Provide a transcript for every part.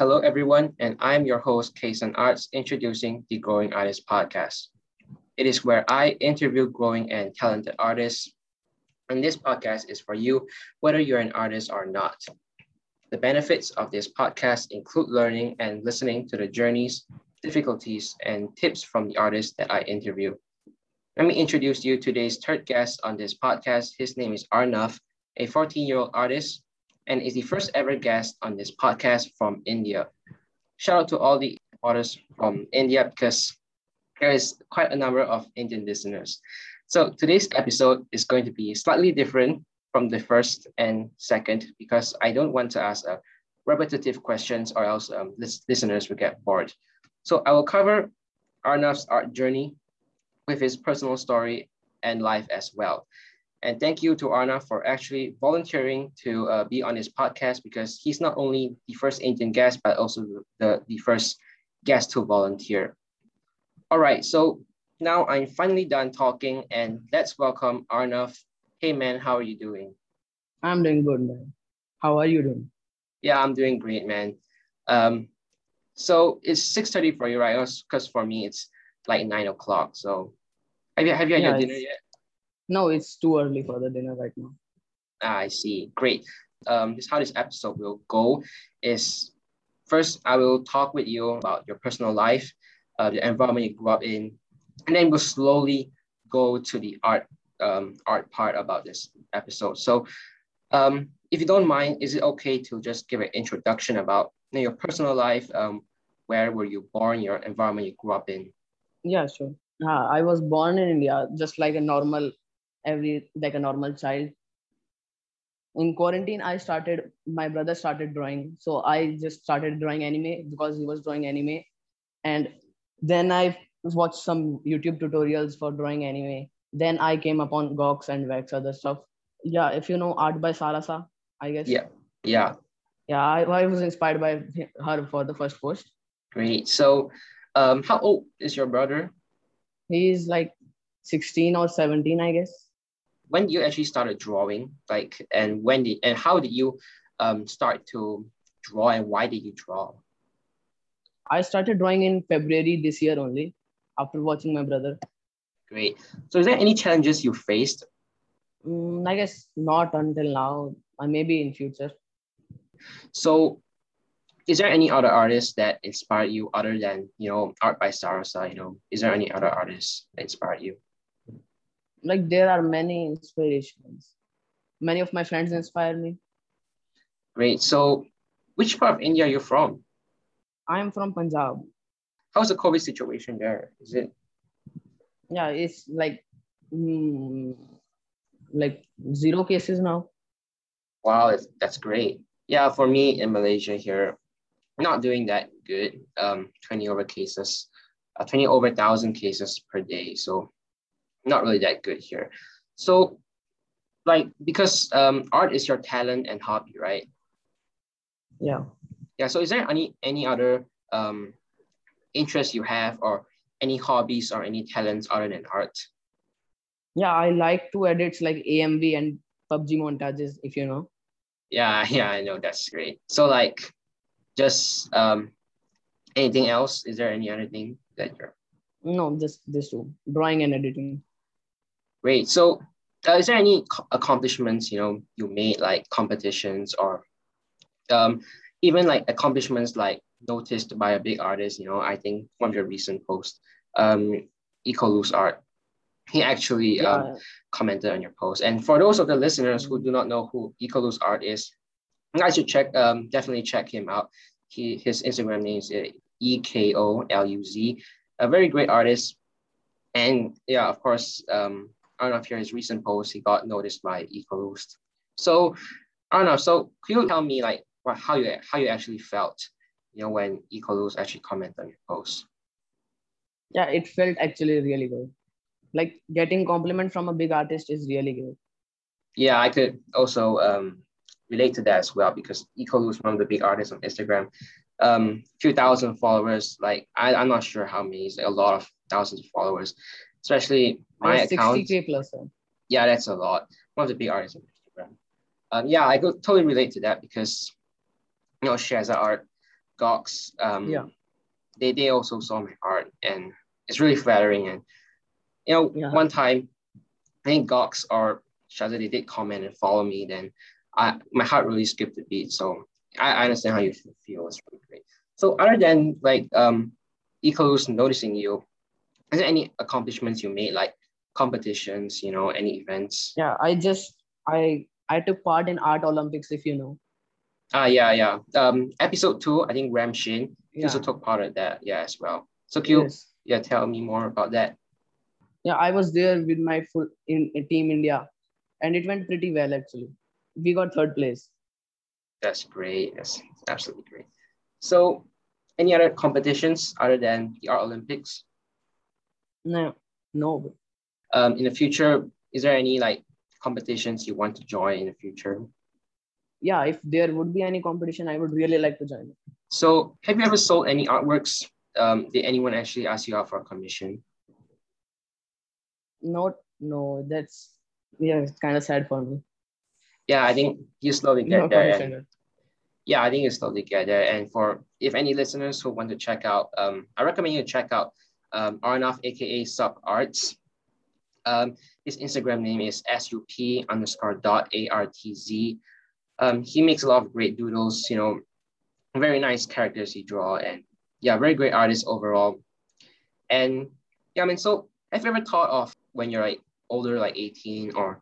Hello, everyone, and I'm your host, Kayson Arts, introducing the Growing Artist Podcast. It is where I interview growing and talented artists. And this podcast is for you, whether you're an artist or not. The benefits of this podcast include learning and listening to the journeys, difficulties, and tips from the artists that I interview. Let me introduce you to today's third guest on this podcast. His name is Arnav, a 14 year old artist and is the first ever guest on this podcast from India. Shout out to all the artists from India because there is quite a number of Indian listeners. So today's episode is going to be slightly different from the first and second because I don't want to ask uh, repetitive questions or else um, listeners will get bored. So I will cover Arnav's art journey with his personal story and life as well. And thank you to Arnav for actually volunteering to uh, be on this podcast because he's not only the first Indian guest, but also the, the first guest to volunteer. All right, so now I'm finally done talking and let's welcome Arnav. Hey man, how are you doing? I'm doing good, man. How are you doing? Yeah, I'm doing great, man. Um, so it's 6.30 for you, right? Because for me, it's like nine o'clock. So have you, have you had yeah, your dinner yet? No, it's too early for the dinner right now. Ah, I see. Great. Um, this how this episode will go is first I will talk with you about your personal life, uh, the environment you grew up in, and then we'll slowly go to the art um, art part about this episode. So, um, if you don't mind, is it okay to just give an introduction about you know, your personal life? Um, where were you born? Your environment you grew up in? Yeah, sure. Uh, I was born in India, just like a normal every like a normal child. In quarantine i started my brother started drawing. So i just started drawing anime because he was drawing anime. And then i watched some youtube tutorials for drawing anime. Then i came upon gox and vex other stuff. Yeah if you know art by sarasa i guess. Yeah yeah. Yeah i, I was inspired by her for the first post. Great. So um how old is your brother? He's like 16 or 17 i guess when you actually started drawing, like, and when did and how did you um, start to draw, and why did you draw? I started drawing in February this year only, after watching my brother. Great. So, is there any challenges you faced? Mm, I guess not until now. Uh, maybe in future. So, is there any other artists that inspired you other than you know art by Sarasa? You know, is there any other artists that inspired you? Like there are many inspirations. Many of my friends inspire me. Great. So which part of india are you from? I'm from punjab. How's the covid situation there? Is it? Yeah it's like mm, like zero cases now. Wow that's, great. Yeah for me in malaysia here not doing that good. Um 20 over cases uh, 20 over 1000 cases per day. So not really that good here. So like because um art is your talent and hobby, right? Yeah. Yeah. So is there any any other um interests you have or any hobbies or any talents other than art? Yeah, I like to edit like AMV and PUBG montages, if you know. Yeah, yeah, I know that's great. So like just um anything else? Is there any other thing that you're no, just this two, drawing and editing. Great. So, uh, is there any accomplishments you know you made like competitions or um, even like accomplishments like noticed by a big artist? You know, I think one of your recent posts, um, Ekoluz Art, he actually yeah. um, commented on your post. And for those of the listeners who do not know who Ekoluz Art is, I should check um, definitely check him out. He his Instagram name is uh, E K O L U Z, a very great artist. And yeah, of course, um, Arnav here, his recent post, he got noticed by Ekoluz. So I don't know. so could you tell me like what, how you how you actually felt, you know, when Ekoluz actually commented on your post? Yeah, it felt actually really good. Like getting compliment from a big artist is really good. Yeah, I could also um, relate to that as well because Ekoluz, one of the big artists on Instagram, um, few thousand followers. Like I, I'm not sure how many, it's like a lot of thousands of followers especially my account. 60k plus. Yeah, that's a lot. One of the big artists on Instagram. Um, yeah, I could totally relate to that because you know shares art Gox. Um, Yeah. They they also saw my art, and it's really flattering. And you know, Yeah. one time, I think Gox or Shaza they did comment and follow me. Then I my heart really skipped a beat. So I, I understand how you feel. It's really great. So other than like um, Ecos noticing you, is there any accomplishments you made like competitions? You know, any events? Yeah, I just I I took part in art Olympics, if you know. Ah, yeah, yeah. Um, episode two, I think Ram Shin Yeah. also took part of that. Yeah, as well. So can you Yes. yeah tell me more about that? Yeah, I was there with my full in, in Team India, and it went pretty well actually. We got third place. That's great. That's absolutely great. So, any other competitions other than the Art Olympics? No, no. Um, in the future, is there any like competitions you want to join in the future? Yeah, if there would be any competition, I would really like to join. So, have you ever sold any artworks? Um, did anyone actually ask you out for a commission? Not, no, that's yeah, it's kind of sad for me. Yeah, I think you slowly get No there. and- yeah, I think you slowly get there. And for if any listeners who want to check out, um, I recommend you check out um, Arnav, aka Sub Arts. Um, his Instagram name is sup underscore dot artz. Um, he makes a lot of great doodles. You know, very nice characters he draw, and yeah, very great artist overall. And yeah, I mean, so have you ever thought of when you're like older, like 18 or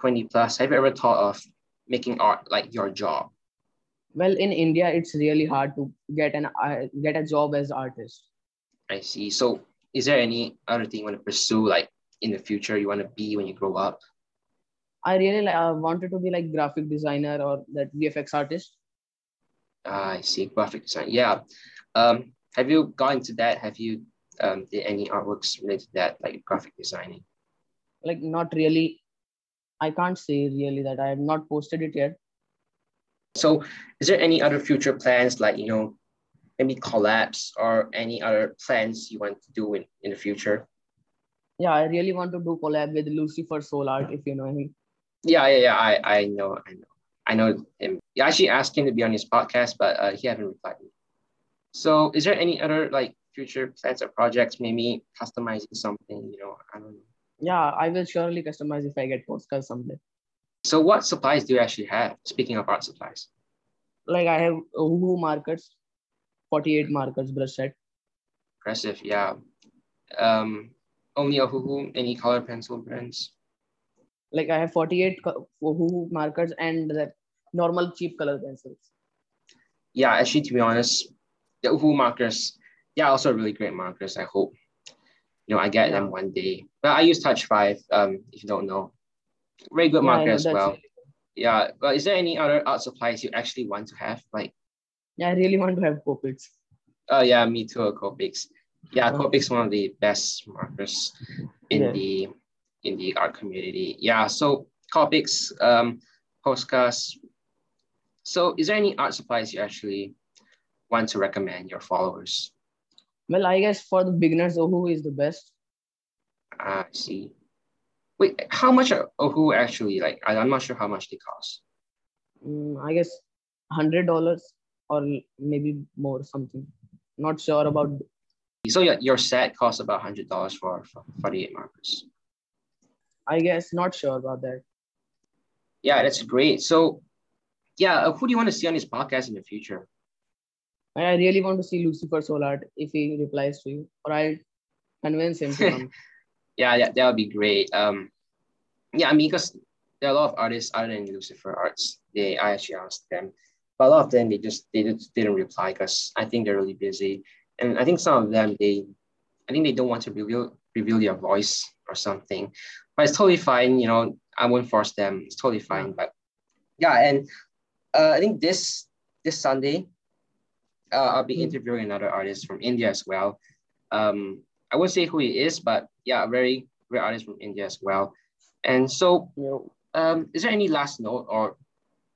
20 plus, have you ever thought of making art like your job? Well, in India, it's really hard to get an uh, get a job as artist. I see. So is there any other thing you want to pursue like in the future you want to be when you grow up? I really like, uh, wanted to be like graphic designer or that VFX artist. Ah, I see. Graphic design. Yeah. Um, have you gone into that? Have you um, did any artworks related to that, like graphic designing? Like not really. I can't say really that I have not posted it yet. So is there any other future plans like, you know, maybe collabs or any other plans you want to do in, in the future? Yeah, I really want to do collab with Lucifer Soul Art if you know him. Yeah, yeah, yeah. I, I know, I know. I know him. I actually asked him to be on his podcast, but uh, he haven't replied. So is there any other like future plans or projects, maybe customizing something, you know, I don't know. Yeah, I will surely customize if I get postcards someday. So what supplies do you actually have? Speaking of art supplies. Like I have Uhu markers, 48 markers brush set. Impressive, yeah. Um, only a Huhu, any color pencil brands? Like I have 48 co- Uhu markers and the normal cheap color pencils. Yeah, actually, to be honest, the Uhu markers, yeah, also really great markers. I hope, you know, I get them one day. But I use Touch 5, um, if you don't know. Very good Yeah, marker as well. Yeah, but is there any other art supplies you actually want to have? Like, Yeah, I really want to have Copics. oh yeah, me too, Copics. Yeah, Oh. Copics one of the best markers in Yeah. the in the art community. Yeah, so Copics, um, postcards. So is there any art supplies you actually want to recommend your followers? Well, I guess for the beginners, Uhu is the best. Ah, I see. Wait, how much are Ohu actually like? I- I'm not sure how much they cost. Mm, I guess hundred dollars or maybe more something. Not sure about. So your, your set costs about hundred dollars for, for 48 markers. I guess not sure about that. Yeah, that's great. So yeah, uh, who do you want to see on this podcast in the future? I I really want to see Lucifer Solart if he replies to you, or I'll convince him to come. Yeah, that, that would be great. Um, yeah, I mean, because there are a lot of artists other than Lucifer Arts. They I actually asked them, but a lot of them they just they just didn't reply because I think they're really busy, and I think some of them they, I think they don't want to reveal reveal their voice or something, but it's totally fine. You know, I won't force them. It's totally fine. But yeah, and uh, I think this this Sunday, uh, I'll be Hmm. interviewing another artist from India as well. Um, I won't say who he is, but yeah, a very great artist from India as well. And so, You know, um, is there any last note or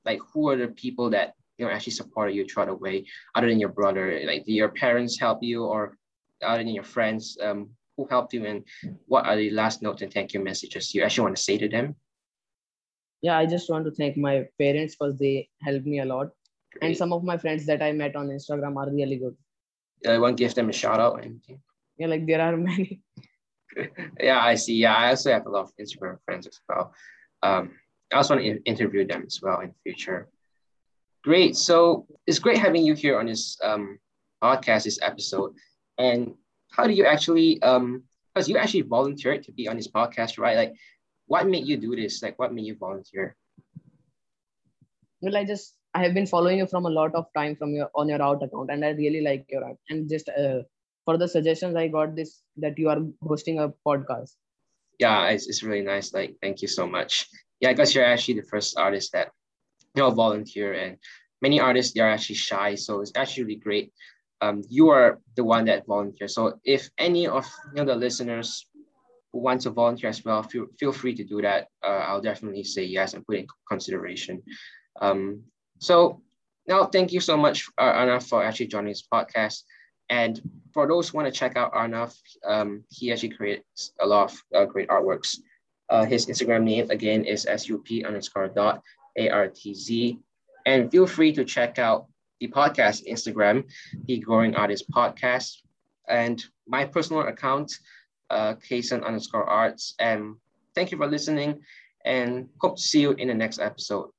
like who are the people that you know actually supported you throughout the way, other than your brother? Like, your parents help you, or other than your friends, um, who helped you, and what are the last notes and thank you messages you actually want to say to them? yeah, I just want to thank my parents because they helped me a lot. Great. And some of my friends that I met on Instagram are really good. I want to give them a shout out. Yeah, like there are many. yeah, I see. Yeah, I also have a lot of Instagram friends as well. Um, I also want to interview them as well in the future. Great. So it's great having you here on this um, podcast, this episode. And how do you actually, um, because you actually volunteered to be on this podcast, right? Like, what made you do this? Like, what made you volunteer? Well, I just I have been following you from a lot of time from your on your out account, and I really like your art. And just uh, for the suggestions, I got this that you are hosting a podcast. Yeah, it's, it's really nice. Like, thank you so much. Yeah, because you're actually the first artist that you know volunteer, and many artists they are actually shy, so it's actually really great. Um, you are the one that volunteer. So if any of you know the listeners want to volunteer as well, feel feel free to do that. Uh, I'll definitely say yes and put in consideration. Um, so now, thank you so much, uh, for actually joining this podcast. And for those who want to check out Arnav, um, he actually creates a lot of uh, great artworks. Uh, his Instagram name again is sup underscore dot artz. And feel free to check out the podcast Instagram, the Growing Artist Podcast, and my personal account, uh, Kayson underscore arts. And thank you for listening and hope to see you in the next episode.